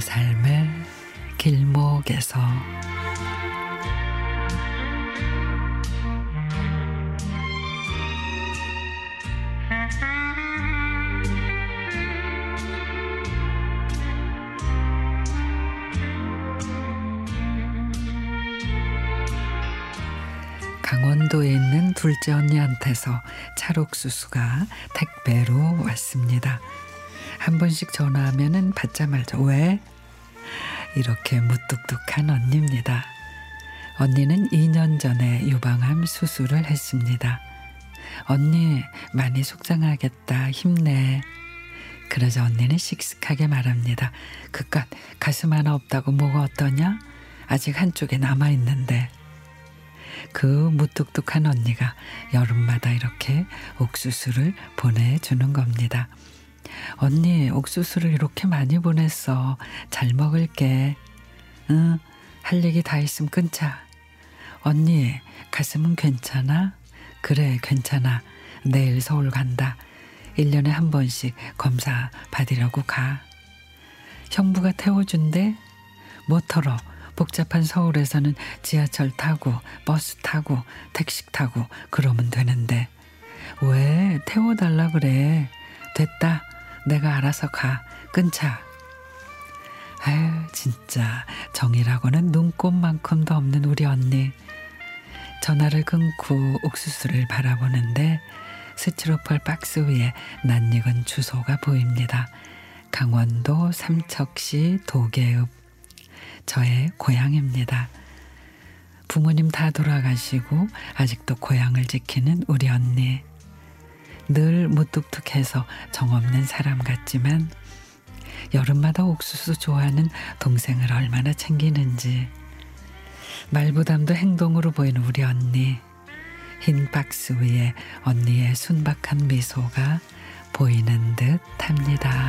삶의 길목에서 강원도에 있는 둘째 언니한테서 찰옥수수가 택배로 왔습니다. 한 번씩 전화하면은 받자마자 왜? 이렇게 무뚝뚝한 언니입니다. 언니는 2년 전에 유방암 수술을 했습니다. 언니 많이 속상하겠다 힘내. 그러자 언니는 씩씩하게 말합니다. 그깟 가슴 하나 없다고 뭐가 어떠냐? 아직 한쪽에 남아 있는데. 그 무뚝뚝한 언니가 여름마다 이렇게 옥수수를 보내주는 겁니다. 언니 옥수수를 이렇게 많이 보냈어. 잘 먹을게. 응, 할 얘기 다 있으면 끊자. 언니 가슴은 괜찮아? 그래 괜찮아. 내일 서울 간다. 1년에 한 번씩 검사 받으려고 가. 형부가 태워준대? 뭐 털어? 복잡한 서울에서는 지하철 타고 버스 타고 택시 타고 그러면 되는데 왜 태워달라 그래 됐다 내가 알아서 가 끊자 아유 진짜 정이라고는 눈곱만큼도 없는 우리 언니 전화를 끊고 옥수수를 바라보는데 스티로폴 박스 위에 낯익은 주소가 보입니다. 강원도 삼척시 도계읍 저의 고향입니다. 부모님 다 돌아가시고 아직도 고향을 지키는 우리 언니. 늘 무뚝뚝해서 정없는 사람 같지만 여름마다 옥수수 좋아하는 동생을 얼마나 챙기는지 말부담도 행동으로 보이는 우리 언니. 흰 박스 위에 언니의 순박한 미소가 보이는 듯 합니다.